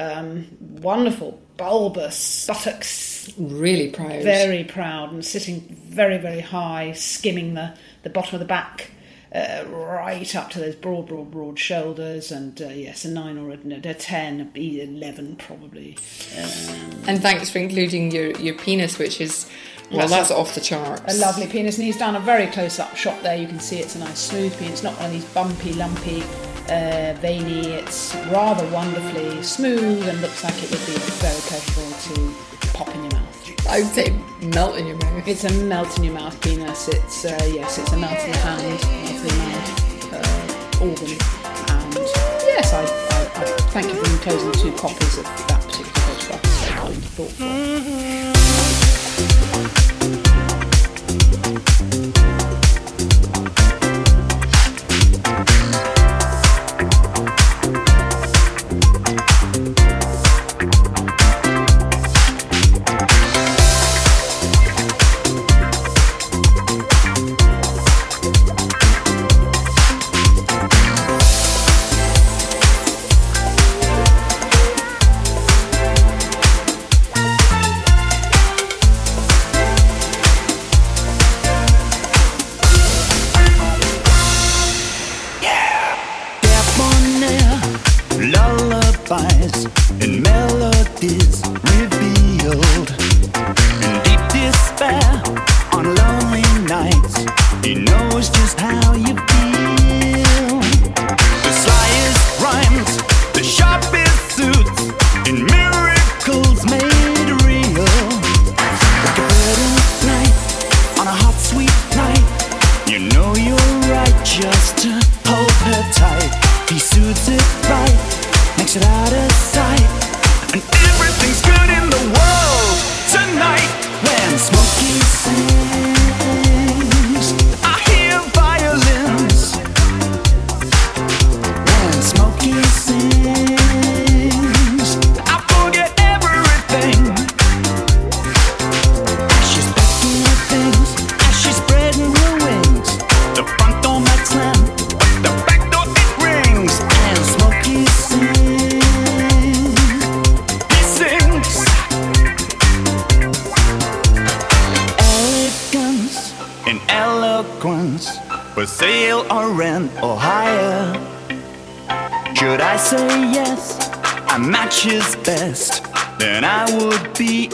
Um, wonderful, bulbous buttocks, Really proud. very proud and sitting very, very high, skimming the, the bottom of the back. Uh, right up to those broad, broad, broad shoulders, and uh, yes, a nine or a, a ten, a B eleven probably. And thanks for including your, your penis, which is, well, That's off the charts. A lovely penis, and he's done a very close-up shot there. You can see it's a nice smooth penis, it's not one of these bumpy, lumpy, uh, veiny. It's rather wonderfully smooth and looks like it would be very pleasurable to pop in your mouth. I would say melt in your mouth. It's a melt in your mouth penis. It's uh, yes, it's a melt in the hand, melt in the mouth uh, organ. And yes, I, I, I thank you for enclosing two copies of that particular photograph. It's very kind and thoughtful. debonair when Smokey be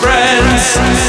friends.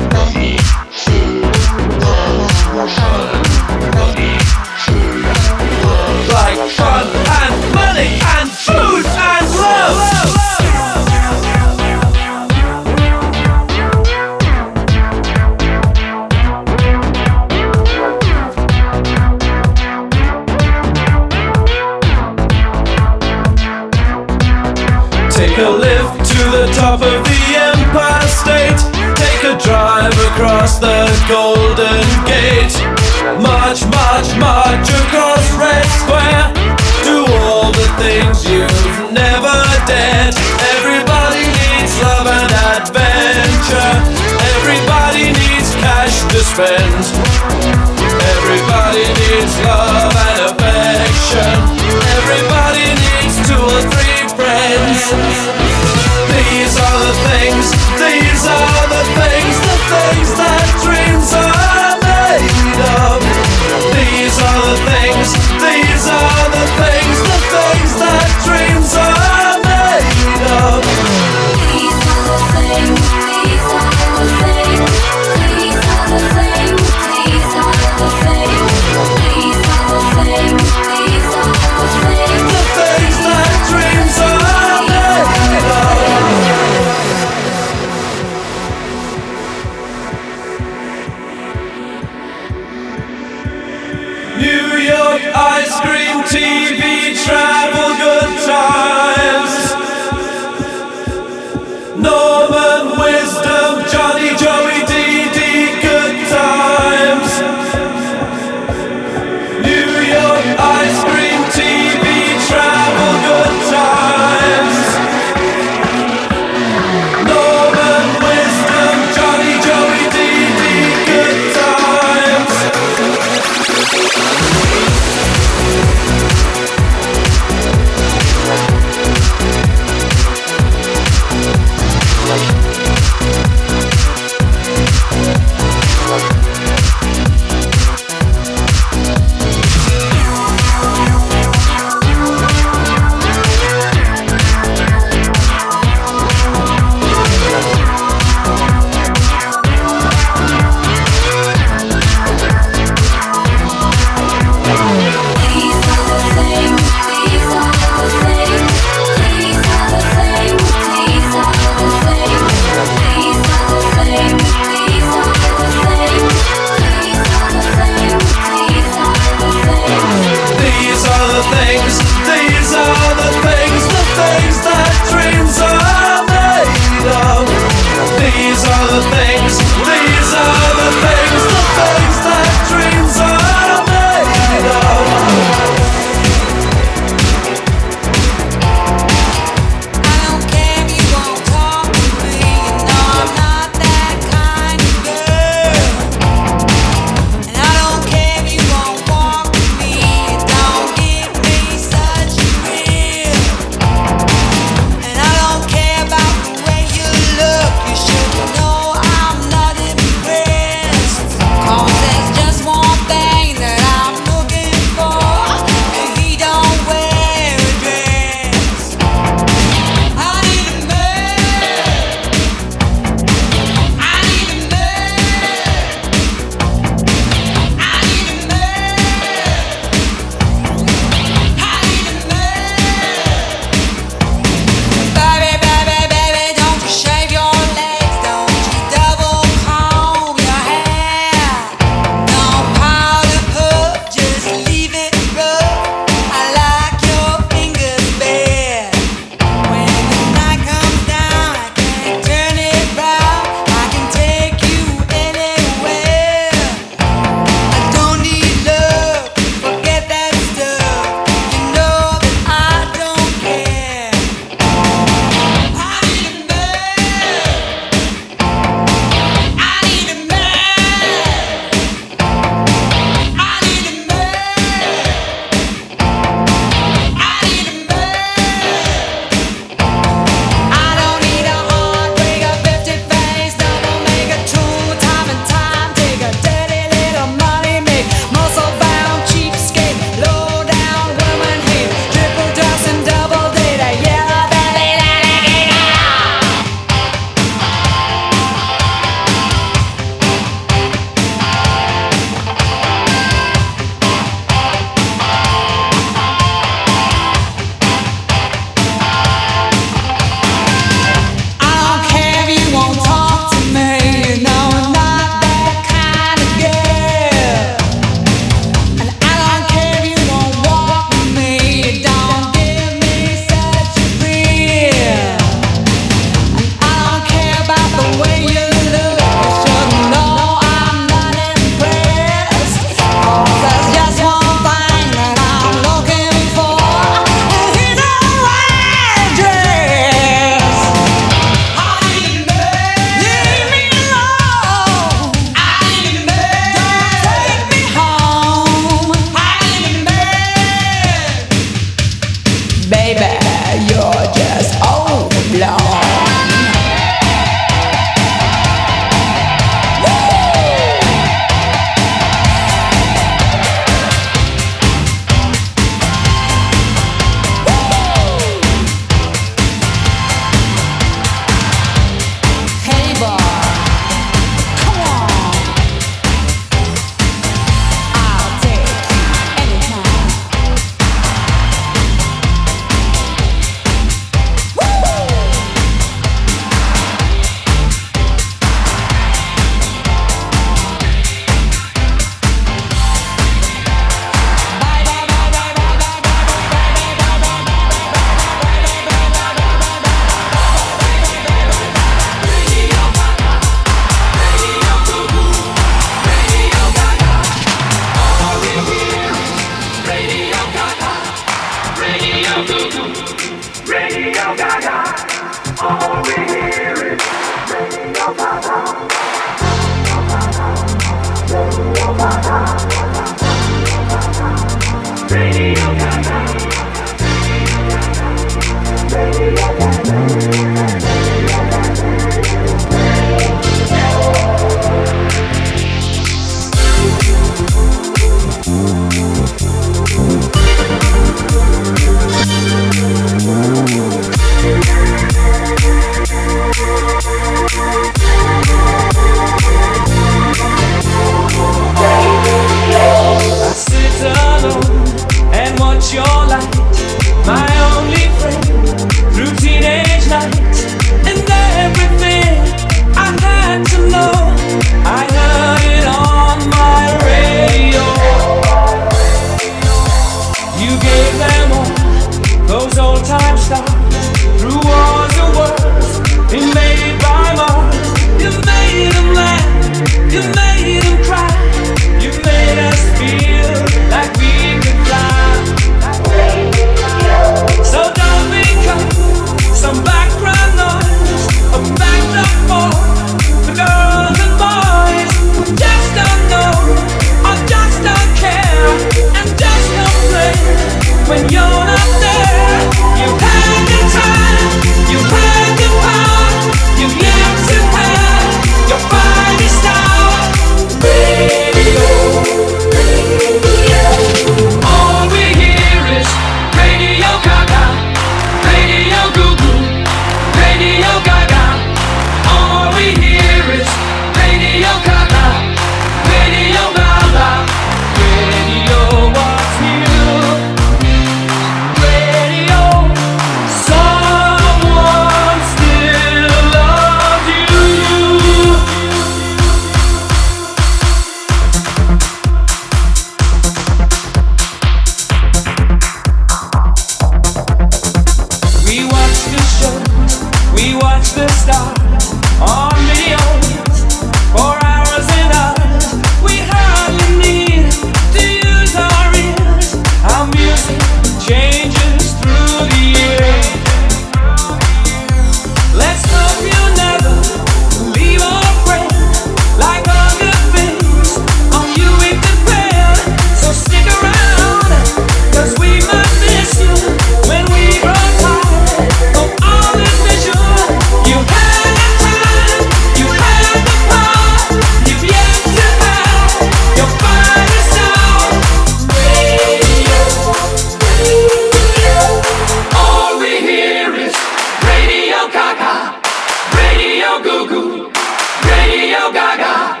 Radio Gaga.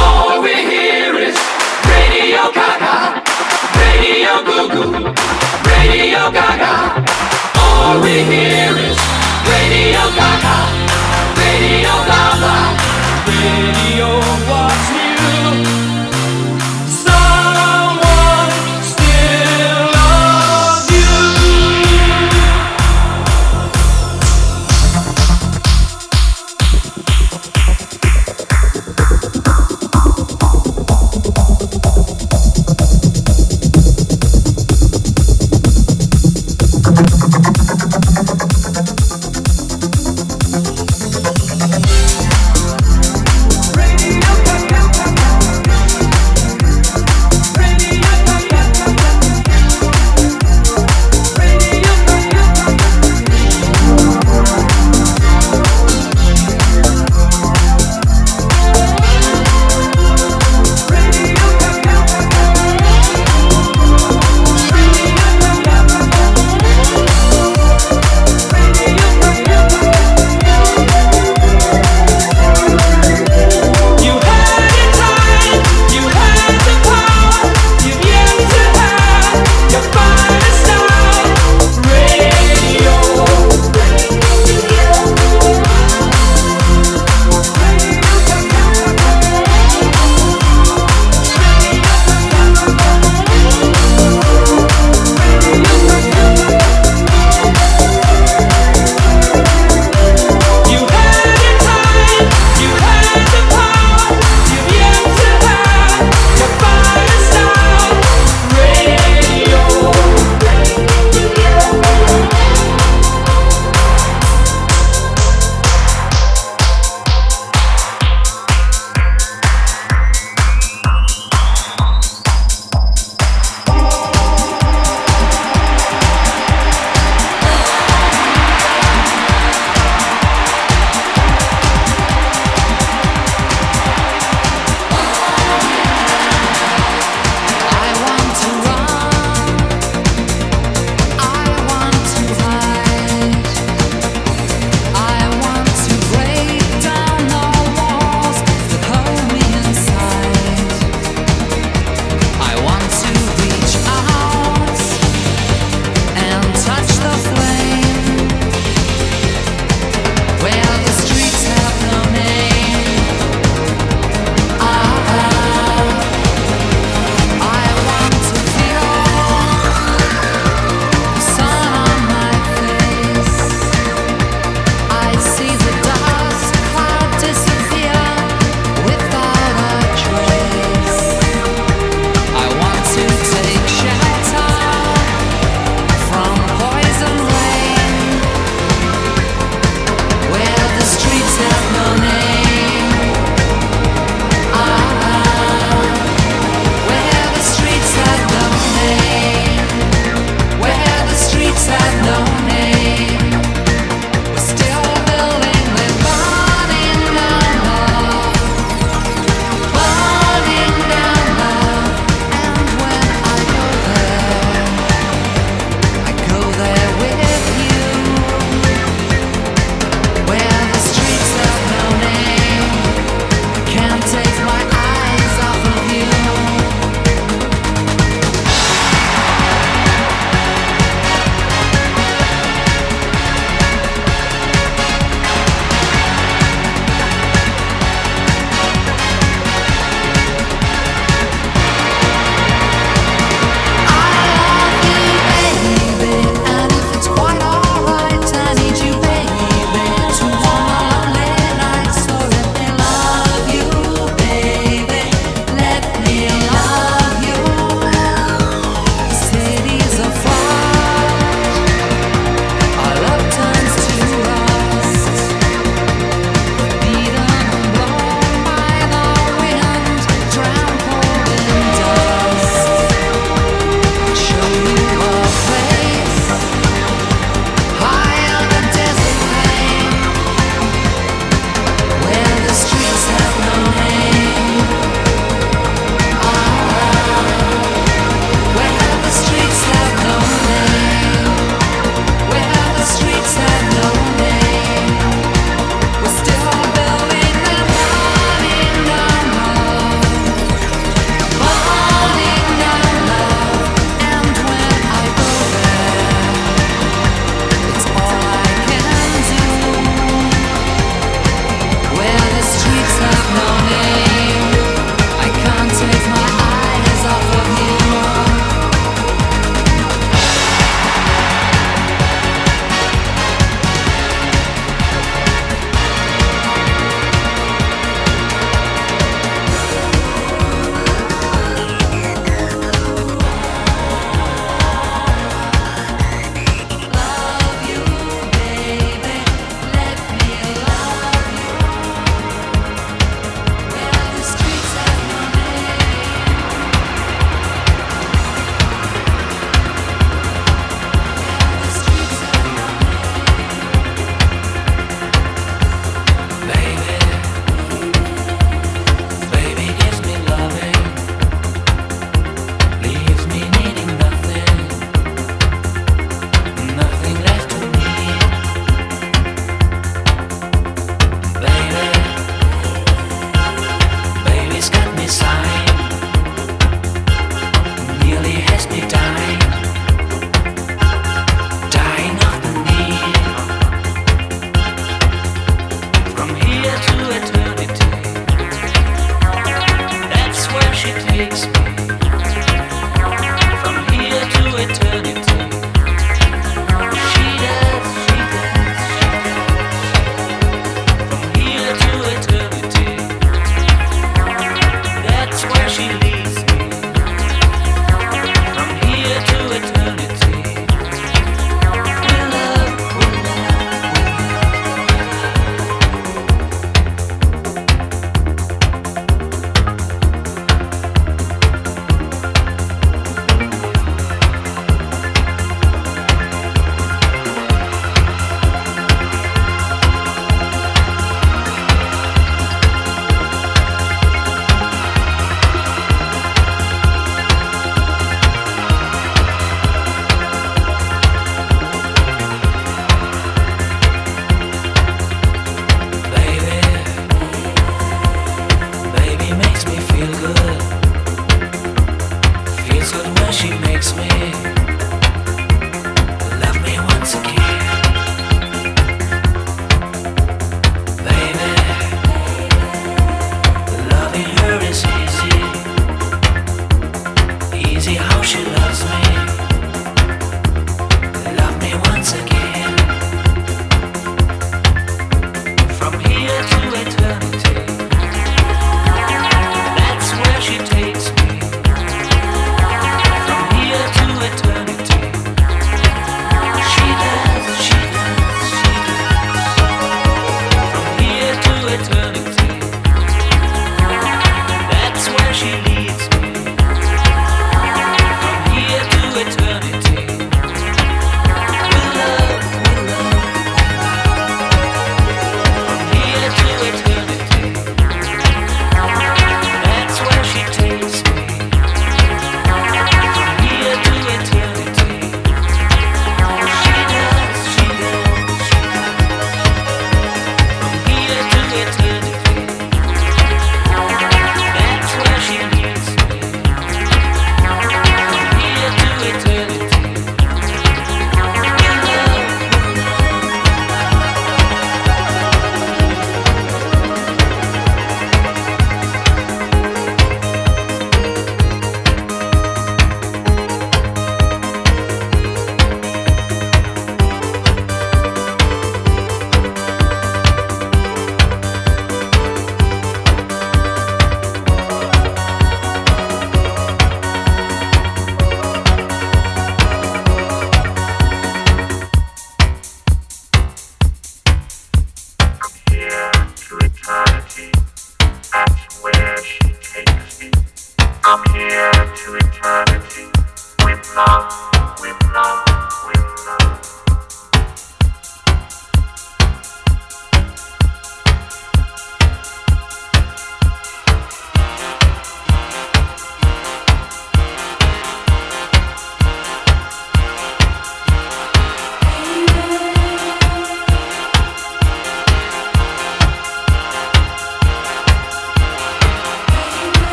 All we hear is Radio Gaga, Radio Goo Goo, Radio Gaga. All we hear is Radio Gaga, Radio Gaga, Radio.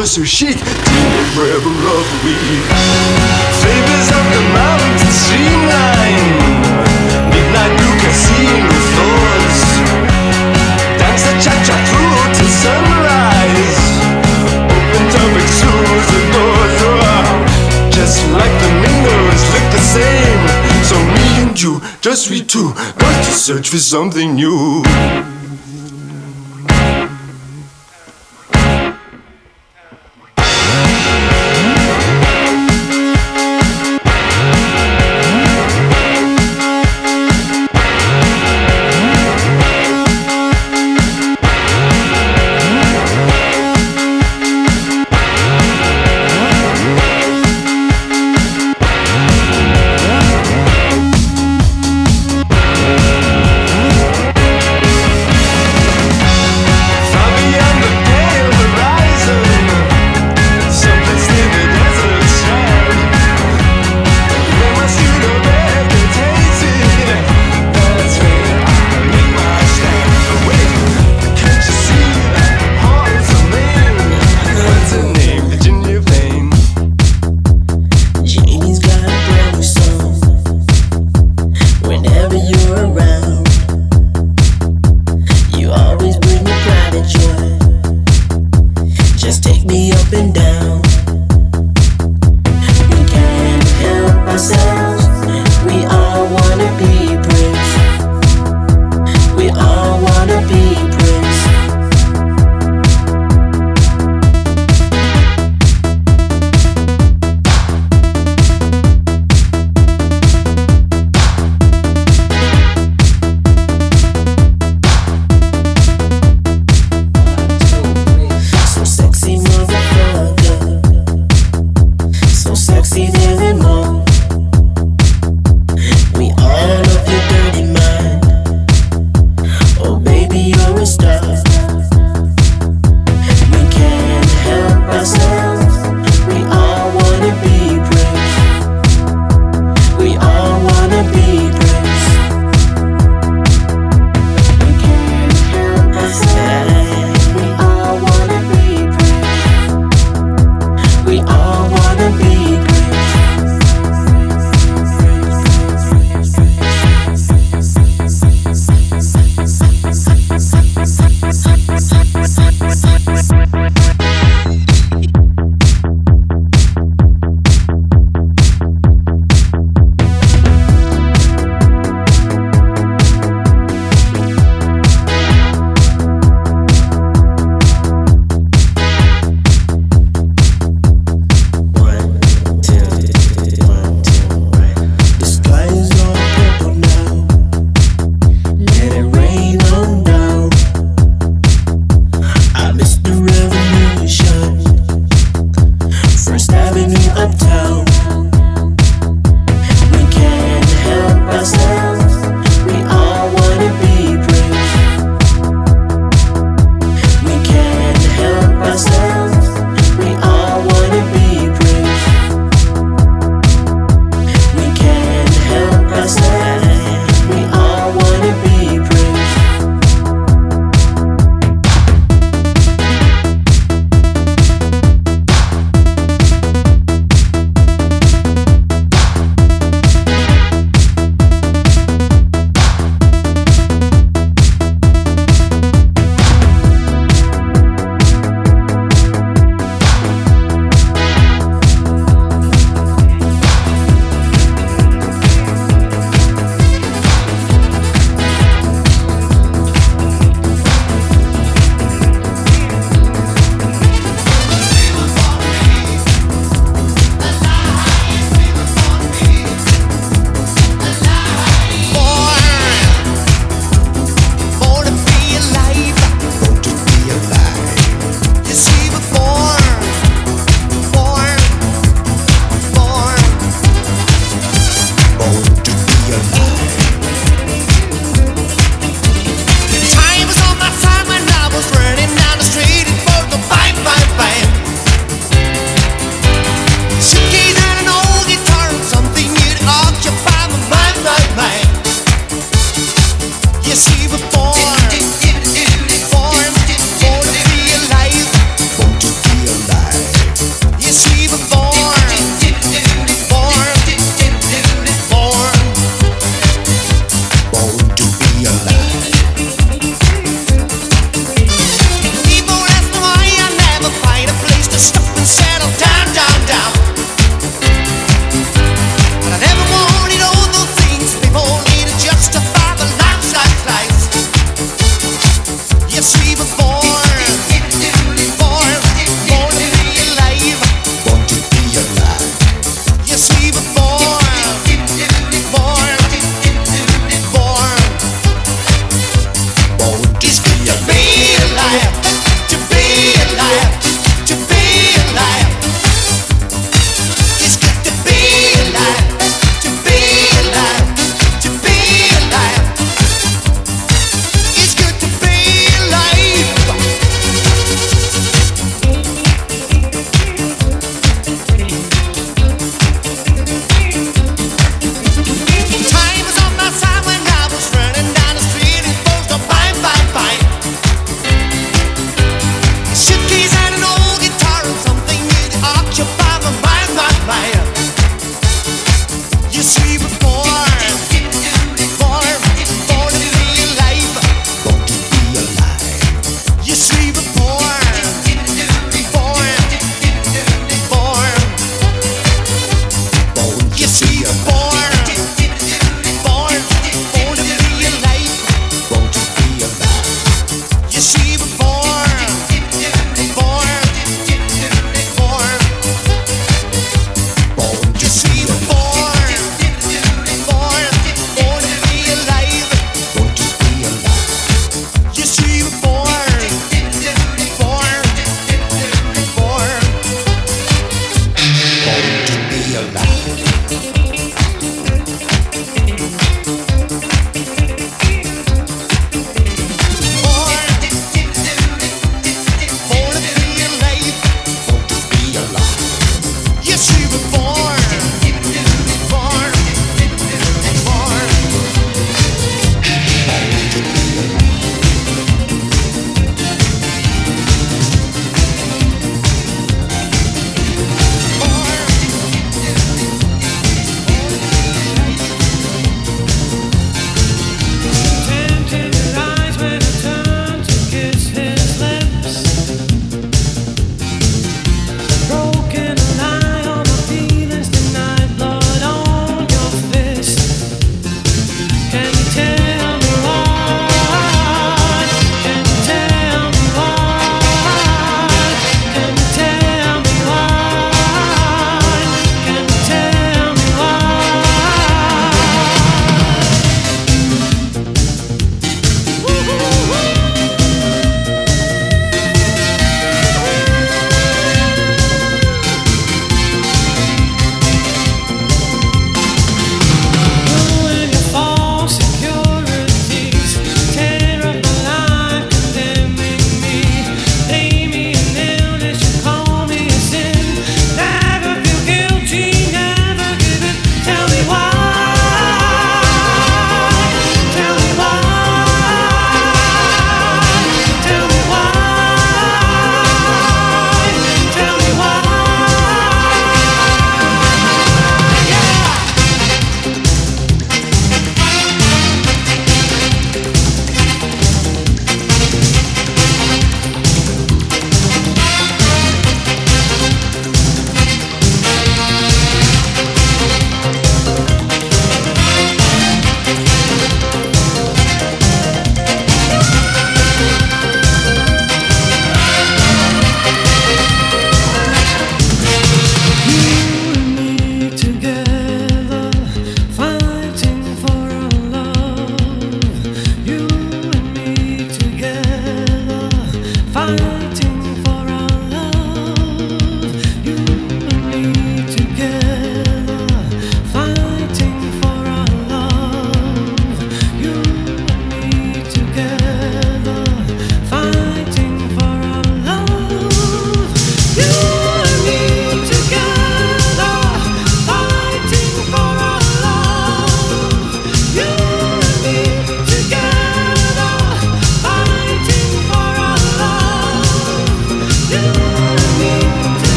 you're so chic. Forever of we Flavors of the mountains streamline. Midnight blue casino floors. Dance the cha cha through till sunrise. Open topic shoes and doors. Oh, just like the windows look the same. So me and you, just we two, got to search for something new.